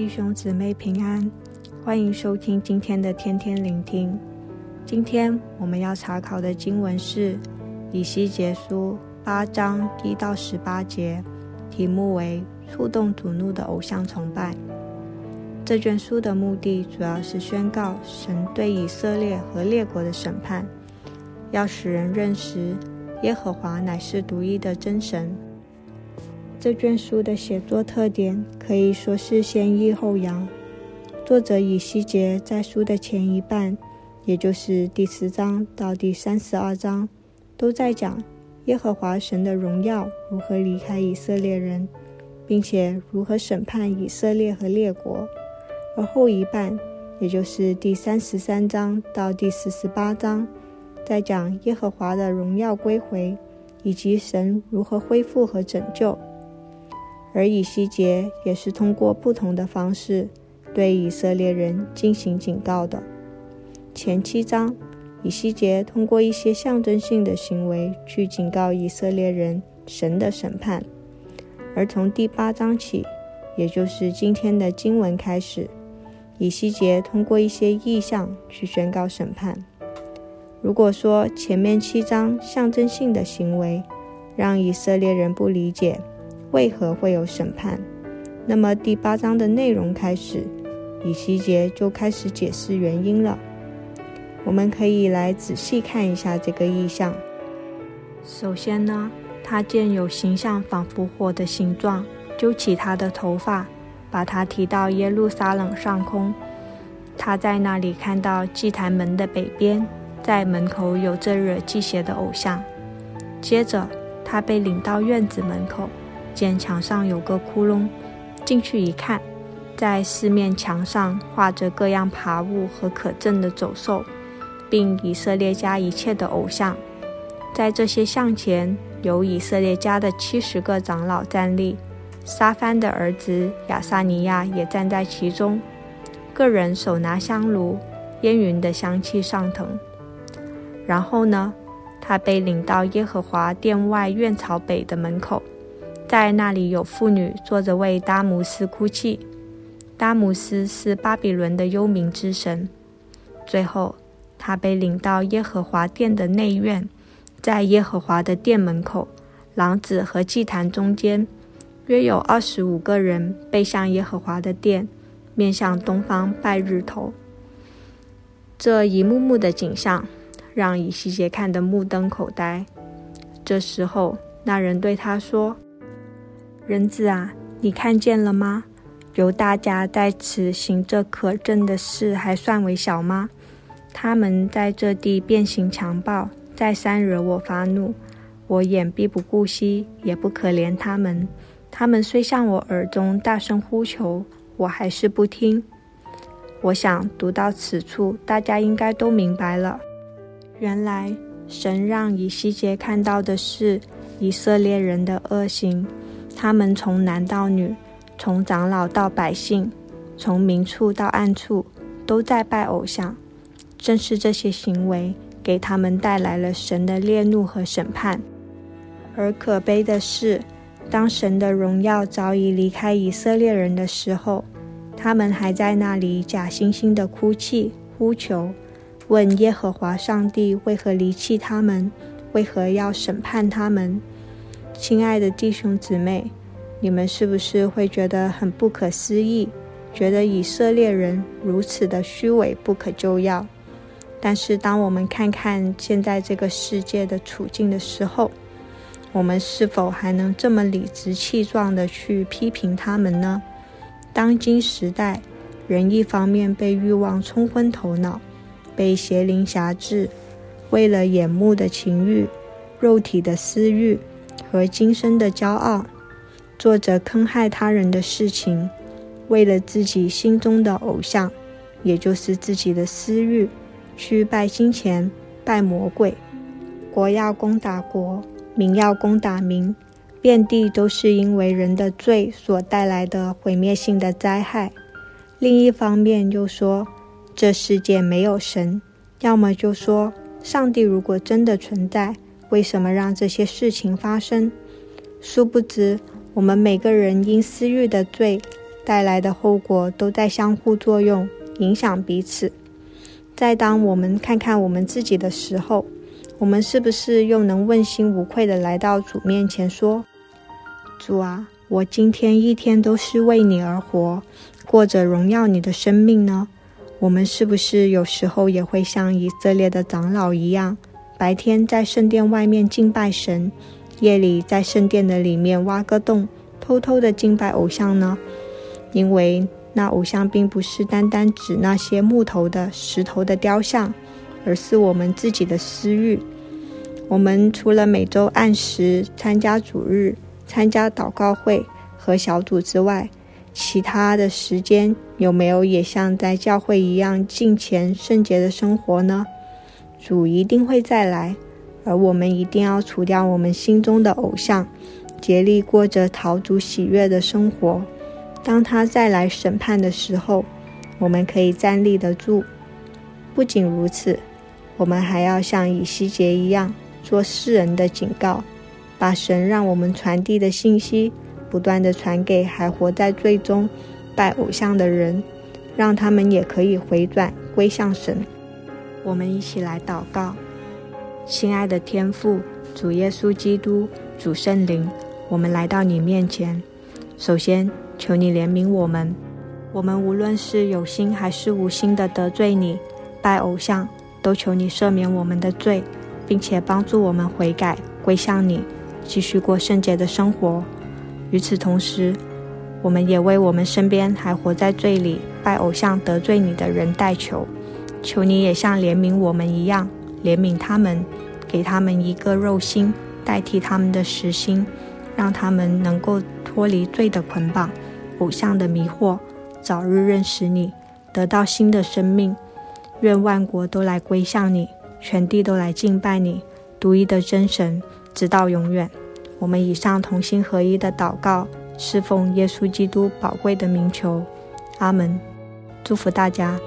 弟兄姊妹平安，欢迎收听今天的天天聆听。今天我们要查考的经文是《以西结书》八章一到十八节，题目为“触动主怒的偶像崇拜”。这卷书的目的主要是宣告神对以色列和列国的审判，要使人认识耶和华乃是独一的真神。这卷书的写作特点可以说是先抑后扬。作者以西结在书的前一半，也就是第十章到第三十二章，都在讲耶和华神的荣耀如何离开以色列人，并且如何审判以色列和列国；而后一半，也就是第三十三章到第四十八章，在讲耶和华的荣耀归回，以及神如何恢复和拯救。而以西结也是通过不同的方式对以色列人进行警告的。前七章，以西结通过一些象征性的行为去警告以色列人神的审判；而从第八章起，也就是今天的经文开始，以西结通过一些异象去宣告审判。如果说前面七章象征性的行为让以色列人不理解，为何会有审判？那么第八章的内容开始，以西结就开始解释原因了。我们可以来仔细看一下这个意象。首先呢，他见有形象仿佛火的形状，揪起他的头发，把他提到耶路撒冷上空。他在那里看到祭坛门的北边，在门口有着惹忌邪的偶像。接着，他被领到院子门口。见墙上有个窟窿，进去一看，在四面墙上画着各样爬物和可憎的走兽，并以色列家一切的偶像。在这些像前，有以色列家的七十个长老站立，沙番的儿子亚撒尼亚也站在其中，个人手拿香炉，烟云的香气上腾。然后呢，他被领到耶和华殿外院朝北的门口。在那里有妇女坐着为达姆斯哭泣，达姆斯是巴比伦的幽冥之神。最后，他被领到耶和华殿的内院，在耶和华的殿门口，廊子和祭坛中间，约有二十五个人背向耶和华的殿，面向东方拜日头。这一幕幕的景象，让以西结看得目瞪口呆。这时候，那人对他说。人子啊，你看见了吗？犹大家在此行这可憎的事，还算为小吗？他们在这地变行强暴，再三惹我发怒，我眼必不顾惜，也不可怜他们。他们虽向我耳中大声呼求，我还是不听。我想读到此处，大家应该都明白了。原来神让以西结看到的是以色列人的恶行。他们从男到女，从长老到百姓，从明处到暗处，都在拜偶像。正是这些行为，给他们带来了神的烈怒和审判。而可悲的是，当神的荣耀早已离开以色列人的时候，他们还在那里假惺惺地哭泣、呼求，问耶和华上帝为何离弃他们，为何要审判他们。亲爱的弟兄姊妹，你们是不是会觉得很不可思议？觉得以色列人如此的虚伪不可救药？但是，当我们看看现在这个世界的处境的时候，我们是否还能这么理直气壮地去批评他们呢？当今时代，人一方面被欲望冲昏头脑，被邪灵挟制，为了眼目的情欲、肉体的私欲。和今生的骄傲，做着坑害他人的事情，为了自己心中的偶像，也就是自己的私欲，去拜金钱、拜魔鬼。国要攻打国，民要攻打民，遍地都是因为人的罪所带来的毁灭性的灾害。另一方面又说，这世界没有神，要么就说，上帝如果真的存在。为什么让这些事情发生？殊不知，我们每个人因私欲的罪，带来的后果都在相互作用，影响彼此。在当我们看看我们自己的时候，我们是不是又能问心无愧地来到主面前说：“主啊，我今天一天都是为你而活，过着荣耀你的生命呢？”我们是不是有时候也会像以色列的长老一样，白天在圣殿外面敬拜神，夜里在圣殿的里面挖个洞，偷偷的敬拜偶像呢？因为那偶像并不是单单指那些木头的、石头的雕像，而是我们自己的私欲。我们除了每周按时参加主日、参加祷告会和小组之外，其他的时间有没有也像在教会一样敬虔圣洁的生活呢？主一定会再来，而我们一定要除掉我们心中的偶像，竭力过着讨主喜悦的生活。当他再来审判的时候，我们可以站立得住。不仅如此，我们还要像以西结一样，做世人的警告，把神让我们传递的信息。不断地传给还活在罪中拜偶像的人，让他们也可以回转归向神。我们一起来祷告：亲爱的天父，主耶稣基督，主圣灵，我们来到你面前。首先，求你怜悯我们。我们无论是有心还是无心的得罪你，拜偶像，都求你赦免我们的罪，并且帮助我们悔改归向你，继续过圣洁的生活。与此同时，我们也为我们身边还活在罪里、拜偶像、得罪你的人代求，求你也像怜悯我们一样，怜悯他们，给他们一个肉心，代替他们的实心，让他们能够脱离罪的捆绑、偶像的迷惑，早日认识你，得到新的生命。愿万国都来归向你，全地都来敬拜你，独一的真神，直到永远。我们以上同心合一的祷告，侍奉耶稣基督宝贵的名求，阿门。祝福大家。